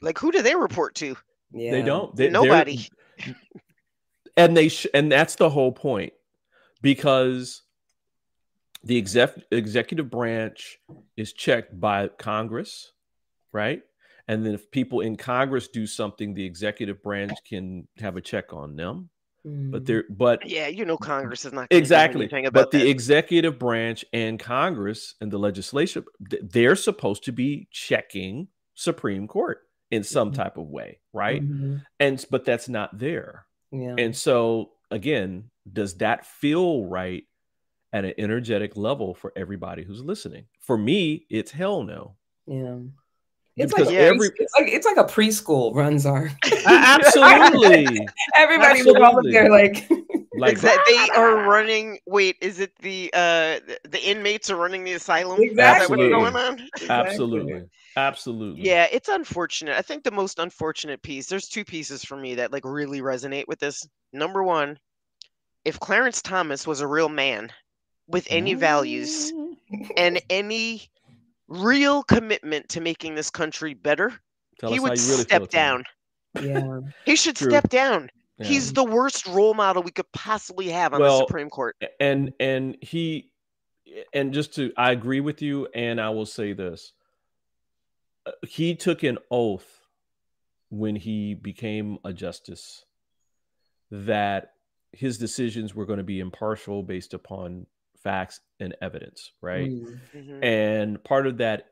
Like, who do they report to? Yeah. They don't. They, Nobody. and they sh- and that's the whole point because the exec- executive branch is checked by Congress, right? And then if people in Congress do something, the executive branch can have a check on them. Mm-hmm. But they're but Yeah, you know Congress is not exactly anything about but the that. executive branch and congress and the legislation—they're supposed to be checking supreme court in some Mm-hmm. type of way right Mhm. and but that's not there Yeah. and so again does that feel right at an energetic level for everybody who's listening for me it's hell no yeah. It's Because like, every- every, it's like it's like a preschool runs our absolutely everybody with all of their like like Exact- they are running. Wait, is it the uh the- the inmates are running the asylum? Is that what's going on? absolutely absolutely Yeah, it's unfortunate. I think the most unfortunate piece. There's two pieces for me that like really resonate with this. Number one, if Clarence Thomas was a real man with any values and any real commitment to making this country better, Tell he would really step down. yeah. He should True. step down. Yeah. He's the worst role model we could possibly have on Well, the Supreme Court. and and he and just to i agree with you and i will say this Uh, he took an oath when he became a justice that his decisions were going to be impartial based upon facts and evidence right Mm. Mhm. and part of that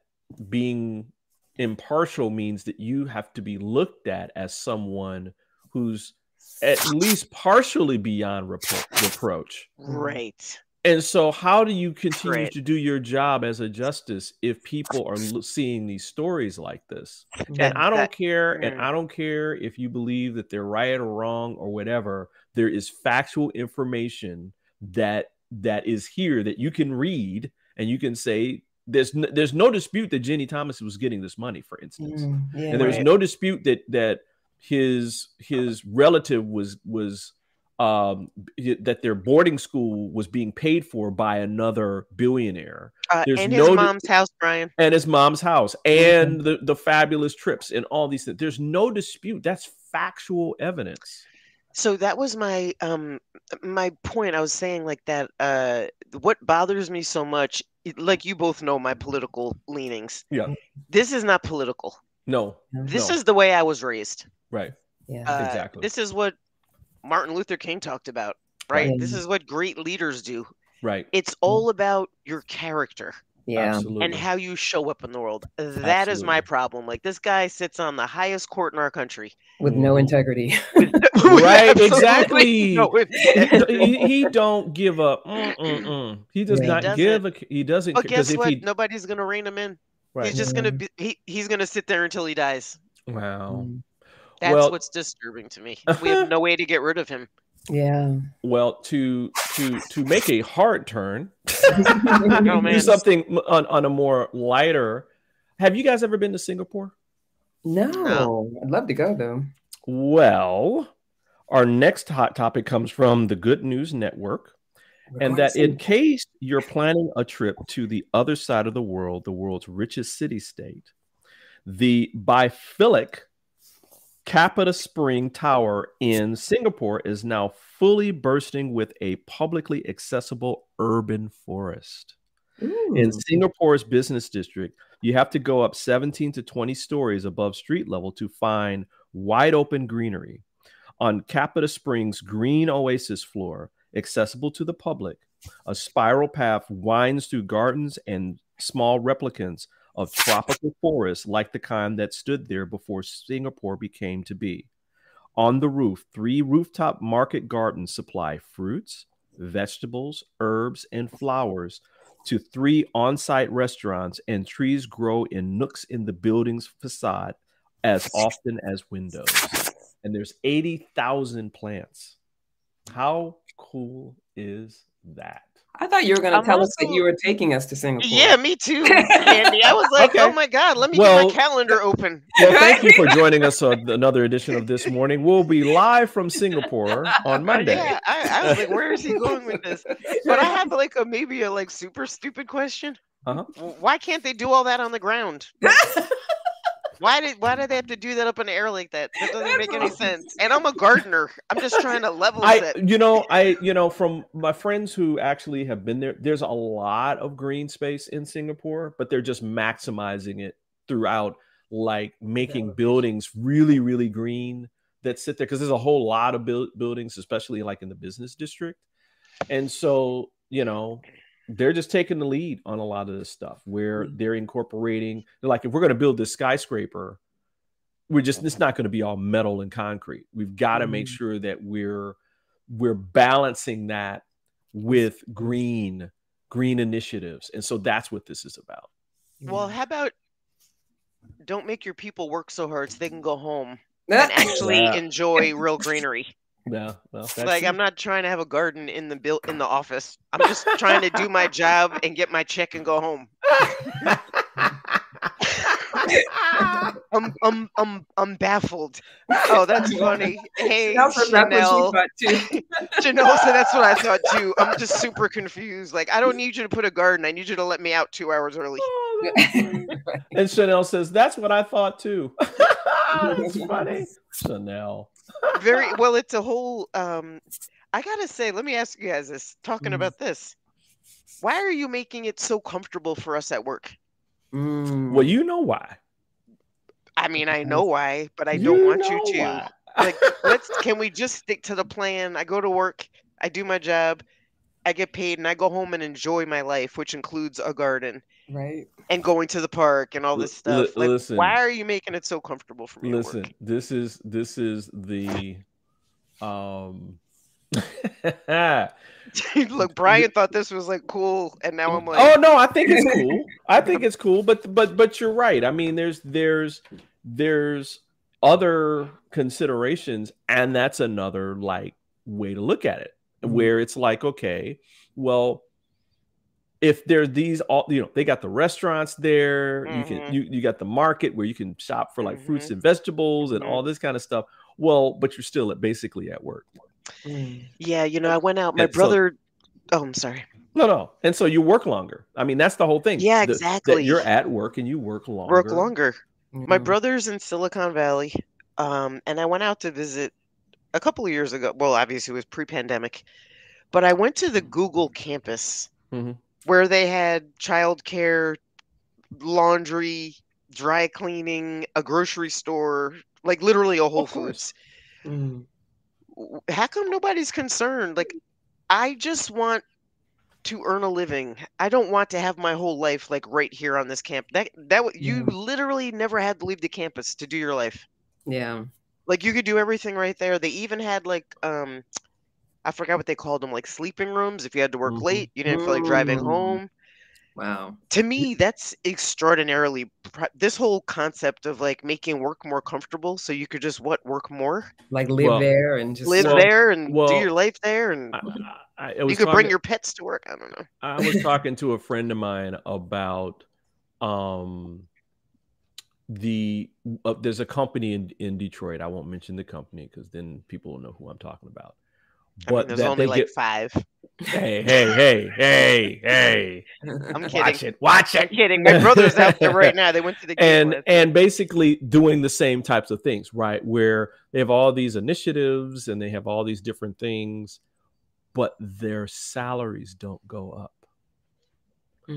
being impartial means that you have to be looked at as someone who's at least partially beyond repro- reproach Right. and so, how do you continue Right. to do your job as a justice if people are l- seeing these stories like this? That- and I don't that- care, and mm. I don't care if you believe that they're right or wrong or whatever. There is factual information that that is here that you can read, and you can say there's n- there's no dispute that Ginni Thomas was getting this money, for instance, Mm, yeah. and there's Right. no dispute that that his his relative was was um that their boarding school was being paid for by another billionaire Uh, There's and his no di- mom's house, Brian. and his mom's house and the the fabulous trips and all these things there's no dispute that's factual evidence So that was my um my point. I was saying like that. Uh, what bothers me so much, like you both know my political leanings. yeah This is not political. no This no. is the way I was raised. right Yeah. Uh, Exactly. This is what Martin Luther King talked about. Right. Right. This is what great leaders do. right It's all about your character. Yeah. absolutely and how you show up in the world. That is my problem. Like this guy sits on the highest court in our country. With no integrity. right exactly no he, he don't give up Mm-mm-mm. he does Yeah. not He give a he doesn't But because guess if what? he Nobody's gonna rein him in. right He's just gonna be he, he's gonna sit there until he dies. wow Mm. That's Well- what's disturbing to me. We have no way to get rid of him. Yeah. Well, to to to make a hard turn, Oh, do something on, on a more lighter. Have you guys ever been to Singapore? No, I'd love to go though. Well, our next hot topic comes from the Good News Network. And that in case you're planning a trip to the other side of the world, the world's richest city state, the biophilic CapitaSpring Tower in Singapore is now fully bursting with a publicly accessible urban forest. In Singapore's business district, you have to go up 17 to 20 stories above street level to find wide open greenery. On Capita Springs' green oasis floor, accessible to the public, a spiral path winds through gardens and small replicants of tropical forests like the kind that stood there before Singapore became to be. On the roof, three rooftop market gardens supply fruits, vegetables, herbs, and flowers to three on site restaurants, and trees grow in nooks in the building's facade as often as windows. And there's 80,000 plants. How cool is that? I thought you were going to I'm tell us that you were taking us to Singapore. Yeah, me too, Andy. I was like, Okay. oh my god, let me Well- get my calendar open. Well, thank you for joining us on another edition of This Morning. We'll be live from Singapore on Monday. Yeah, I, I was like, where is he going with this? But I have like a maybe a like super stupid question. Uh-huh. Why can't they do all that on the ground? why did why did they have to do that up in the air like that? That doesn't make any sense. And I'm a gardener. I'm just trying to level I, set. you know, I, you know, from my friends who actually have been there, there's a lot of green space in Singapore, but they're just maximizing it throughout, like making buildings really, really green that sit there because there's a whole lot of buil- buildings, especially like in the business district, and so you know, they're just taking the lead on a lot of this stuff where they're incorporating. They're like, if we're going to build this skyscraper, we're just it's not going to be all metal and concrete. We've got to make Mhm. sure that we're we're balancing that with green green initiatives, and so that's what this is about. Well, how about don't make your people work so hard so they can go home and actually Yeah. enjoy real greenery. Yeah, well, that's like I'm not trying to have a garden in the build in the office. I'm just trying to do my job and get my check and go home. I'm I'm I'm I'm baffled. Oh, that's funny. Hey, Chanel said that's what Chanel. thought. Chanel said that's what I thought too. I'm just super confused. Like I don't need you to put a garden. I need you to let me out two hours early. Oh, and Chanel says that's what I thought too. that's funny, Chanel. Very well. It's a whole. Um, I gotta say, let me ask you guys this. Talking Mm. about this, why are you making it so comfortable for us at work? Mm. Well, you know why. I mean, I know why, but I You don't want you to. why. Like, let's. Can we just stick to the plan? I go to work, I do my job, I get paid, and I go home and enjoy my life, which includes a garden Right. and going to the park and all this Li- li- stuff. Like, listen. why are you making it so comfortable for me? at Listen, work? this is this is the um Look, Brian thought this was like cool, and now I'm like, Oh no, I think it's cool. I think it's cool, but but but you're right. I mean, there's there's there's other considerations, and that's another like way to look at it, where it's like, okay, well, if there's these all you know, they got the restaurants there, you can mm-hmm. you you got the market where you can shop for like fruits mm-hmm. and vegetables and mm-hmm. all this kind of stuff. Well, but you're still at basically at work. Mm. Yeah, you know, I went out. My And so- brother. oh, I'm sorry. No, no. And so you work longer. I mean, that's the whole thing. Yeah, that- That exactly. you're at work and you work longer. Work longer. My Mhm. brother's in Silicon Valley, um, and I went out to visit a couple of years ago. Well, obviously it was pre-pandemic, but I went to the Google campus. Where they had childcare, laundry, dry cleaning, a grocery store, like literally a Whole. Foods. Mm. how come nobody's concerned? Like, I just want to earn a living. I don't want to have my whole life like right here on this camp. That that you literally never had to leave the campus to do your life. Yeah. Like you could do everything right there. They even had like um I forgot what they called them, like sleeping rooms if you had to work late, you didn't feel like driving home. Wow. To me, that's extraordinarily. Pr- this whole concept of like making work more comfortable, so you could just what work more, Like live Well, there and just live Well- there, and do your life there, and I, I you was could bring talking- your pets to work. I don't know. I was talking to a friend of mine about um the uh, there's a company in in Detroit. I won't mention the company because then people will know who I'm talking about. I mean, there's only like get- five. Hey, hey, hey, hey, hey! I'm Watch kidding. it, watch I'm kidding. My brother's out there right now. They went to the game. and last and basically doing the same types of things, right? Where they have all these initiatives and they have all these different things, but their salaries don't go up.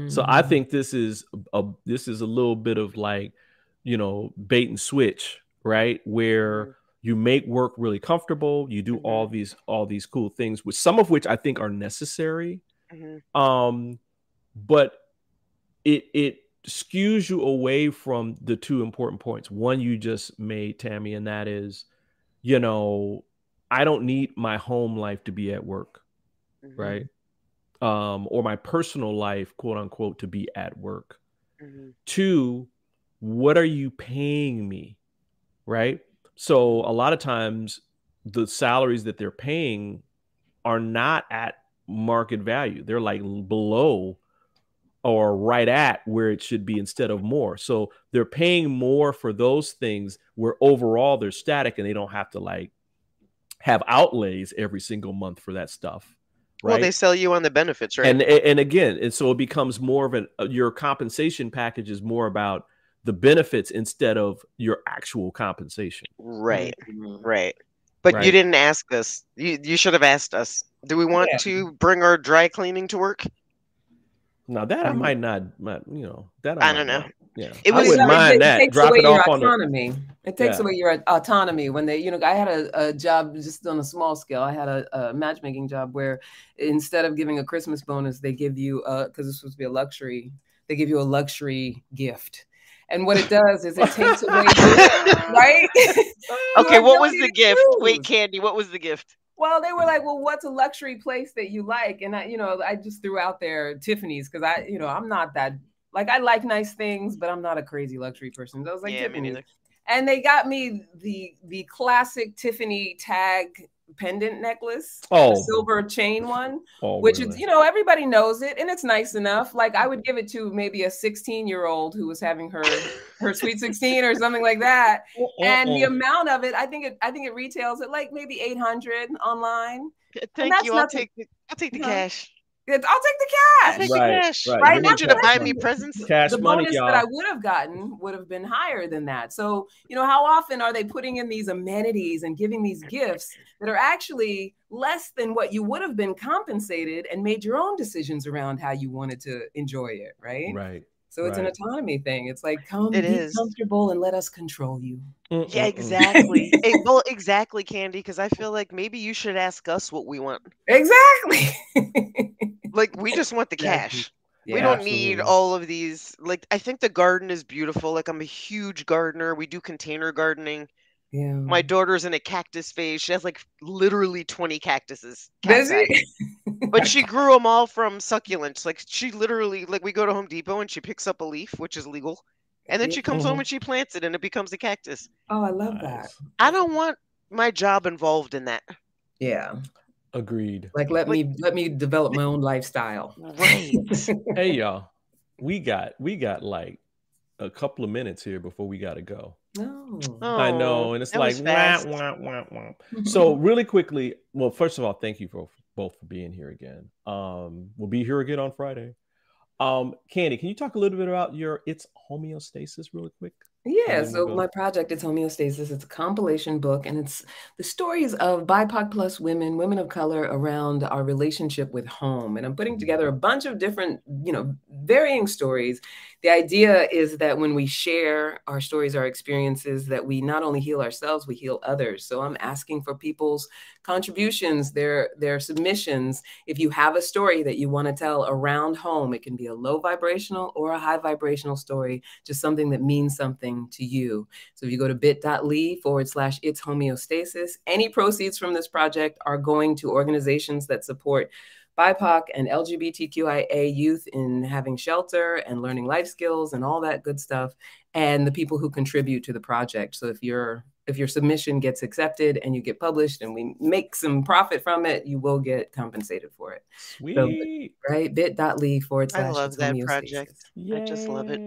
So I Mhm. think this is a this is a little bit of like, you know, bait and switch, right? Where you make work really comfortable, you do all these all these cool things, which some of which I think are necessary. Mhm. Um, but it it skews you away from the two important points. One you just made, Tami, and that is, you know, I don't need my home life to be at work, Mhm. right? Um, or my personal life, quote unquote, to be at work. Mhm. Two, what are you paying me? Right. So a lot of times the salaries that they're paying are not at market value. They're like below or right at where it should be instead of more. So they're paying more for those things where overall they're static and they don't have to like have outlays every single month for that stuff. Right. Well, they sell you on the benefits, right? And and again, and so it becomes more of an uh, your compensation package is more about the benefits instead of your actual compensation. Right, Mhm. right. But Right. you didn't ask us. You you should have asked us. Do we want Yeah. to bring our dry cleaning to work? Now that I Um, might not, might, you know, that I might don't know. not- Yeah, It I wouldn't Well, it- mind it that. takes Drop away it your off on the. autonomy. It takes Yeah. away your autonomy when they, you know, I had a, a job just on a small scale. I had a, a matchmaking job where instead of giving a Christmas bonus, they give you, because it's supposed to be a luxury, they give you a luxury gift. And what it does is it takes away, right? Okay, what was the to gift? Wait. Candy, what was the gift? Well, they were like, "Well, what's a luxury place that you like?" And I, you know, I just threw out there Tiffany's because I, you know, I'm not that like I like nice things, but I'm not a crazy luxury person. So I was like Yeah, me Tiffany's, neither. and they got me the the classic Tiffany tag pendant necklace, Oh. the silver chain one, Oh, which really? is you know everybody knows it and it's nice enough. Like I would give it to maybe a 16 year old who was having her her sweet 16 or something like that. Oh, oh, and the Uh-uh. amount of it, I think it I think it retails at like maybe 800 online. Thank that's you. I'll take the, I'll take the No. cash. It's- I'll take the I'll cash. take Right, the cash. right. I need you to buy me presents. Cash the money, bonus y'all. that I would have gotten would have been higher than that. So, you know, how often are they putting in these amenities and giving these gifts that are actually less than what you would have been compensated and made your own decisions around how you wanted to enjoy it, right? right. So it's an autonomy thing. It's like come It be is. comfortable and let us control you. Yeah, exactly. Eh, well, exactly, Candy. Because I feel like maybe you should ask us what we want. Exactly. Like we just want the Exactly. cash. we Yeah, don't need all of these. Like I think the garden is beautiful. Like I'm a huge gardener. We do container gardening. Yeah. My daughter's in a cactus phase. She has like literally 20 cactuses. Does cacti. But she grew them all from succulents. Like she literally, like we go to Home Depot and she picks up a leaf, which is legal, and then she comes home Mhm. and she plants it, and it becomes a cactus. Oh, I love that. I don't want my job involved in that. Yeah. Agreed. Like let Like- me let me develop my own lifestyle. Right. Hey y'all, we got we got like a couple of minutes here before we got to go. No. I know, Oh, and it's that like wah, wah, wah, wah. So really quickly, well, first of all, thank you for both for being here again. Um, we'll be here again on Friday. Um, Candy, can you talk a little bit about your it's homeostasis really quick? Yeah, so my project is Homeostasis. It's a compilation book, and it's the stories of BIPOC plus women, women of color, around our relationship with home. And I'm putting together a bunch of different, you know, varying stories. The idea is that when we share our stories, our experiences, that we not only heal ourselves, we heal others. So I'm asking for people's contributions, their their submissions. If you have a story that you want to tell around home, it can be a low vibrational or a high vibrational story, just something that means something to you. So if you go to bit.ly forward slash it's homeostasis, any proceeds from this project are going to organizations that support BIPOC and LGBTQIA youth in having shelter and learning life skills and all that good stuff, and the people who contribute to the project. So if you're if your submission gets accepted and you get published and we make some profit from it, you will get compensated for it. Sweet. So, right? bit.ly forward slash. I love that homeostasis. project. I just love it.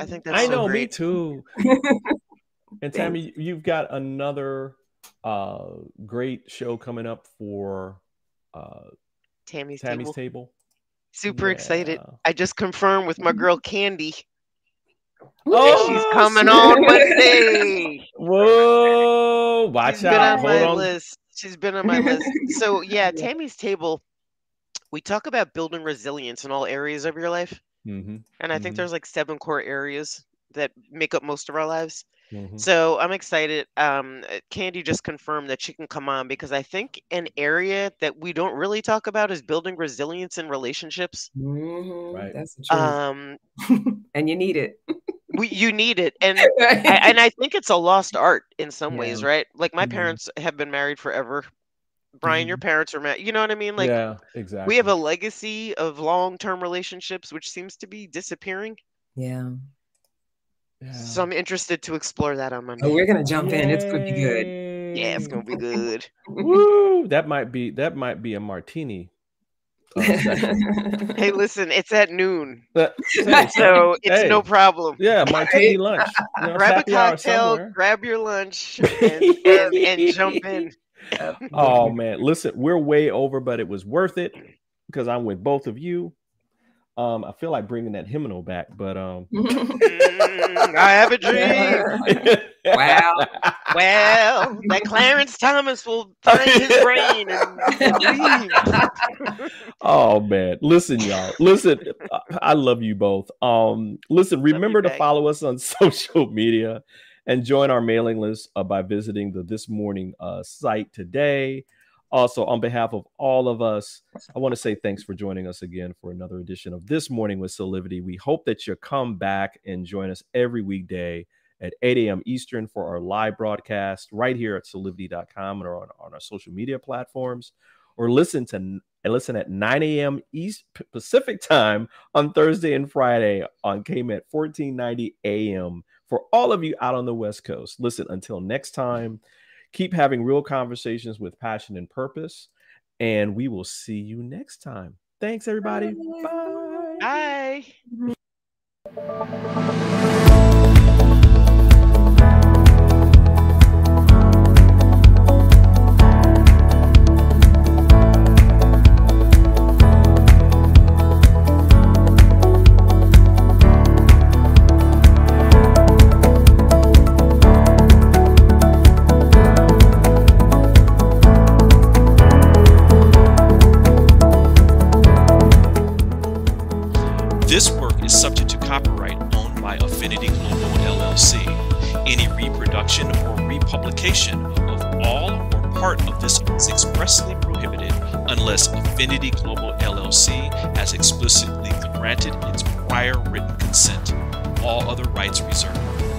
I think that's so great. I so know, me too. and Tami, you've got another uh, great show coming up for uh, Tami's, Tami's table. table. Super excited. I just confirmed with my girl Candy. Oh, she's coming on Wednesday. Whoa! Watch She's been out. on Hold my on. list. She's been on my list. So yeah, Tami's table. We talk about building resilience in all areas of your life, Mm-hmm. and I think Mhm. there's like seven core areas that make up most of our lives. Mhm. So I'm excited. Um, uh, Candy just confirmed that she can come on because I think an area that we don't really talk about is building resilience in relationships. Mhm, Right. That's the truth. Um, and you need it. we, you need it, and I, and I think it's a lost art in some ways, right? Like my Mhm. parents have been married forever. Brian, your parents are married. You know what I mean? Like yeah, exactly. we have a legacy of long-term relationships, which seems to be disappearing. Yeah. So I'm interested to explore that on Monday. Oh, we're gonna jump in. It's gonna be good. Yeah, it's gonna be good. Woo! That might be that might be a martini. uh, hey, listen, it's at noon, But- hey, so it's hey, no problem. Yeah, martini lunch. You know, grab a cocktail, grab your lunch, and, and, and jump in. Oh man, listen, we're way over, but it was worth it because I'm with both of you. Um, I feel like bringing that hymnal back, but um, Mm, I have a dream. wow. Well, that Clarence Thomas will find his brain and oh man, listen, y'all, listen. I- I love you both. Um, listen, remember to back. follow us on social media and join our mailing list uh, by visiting the This Morning uh, site today. Also, on behalf of all of us, I want to say thanks for joining us again for another edition of This Morning with Soulivity. We hope that you come back and join us every weekday at 8 a.m. Eastern for our live broadcast right here at soulivity.com or on, on our social media platforms, or listen to listen at 9 a.m. East Pacific time on Thursday and Friday on KMET 1490 a.m. for all of you out on the West Coast. Listen, until next time, keep having real conversations with passion and purpose, and we will see you next time. Thanks, everybody. Bye. Bye. This reproduction or republication of all or part of this is expressly prohibited unless Affinity Global LLC has explicitly granted its prior written consent. All other rights reserved.